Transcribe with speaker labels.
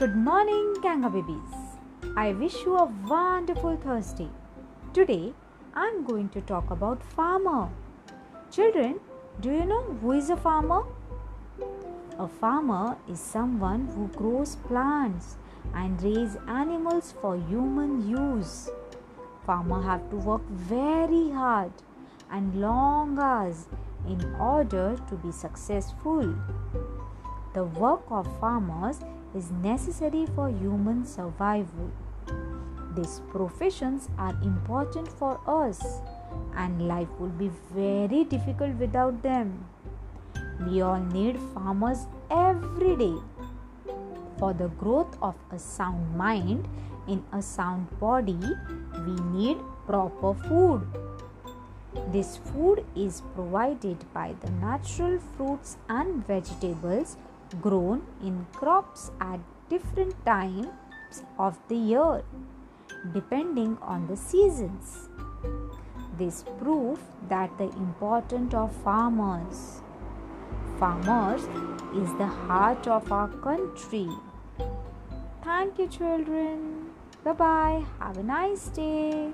Speaker 1: Good morning, Kanga babies. I wish you a wonderful Thursday. Today, I'm going to talk about farmer. Children, do you know who is a farmer? A farmer is someone who grows plants and raise animals for human use. Farmer have to work very hard and long hours in order to be successful. The work of farmers is necessary for human survival. These professions are important for us, and life will be very difficult without them. We all need farmers every day. For the growth of a sound mind in a sound body, we need proper food. This food is provided by the natural fruits and vegetables grown in crops at different times of the year depending on the seasons. This proof that the importance of farmers. Farmers is the heart of our country. Thank you children. Bye bye. Have a nice day.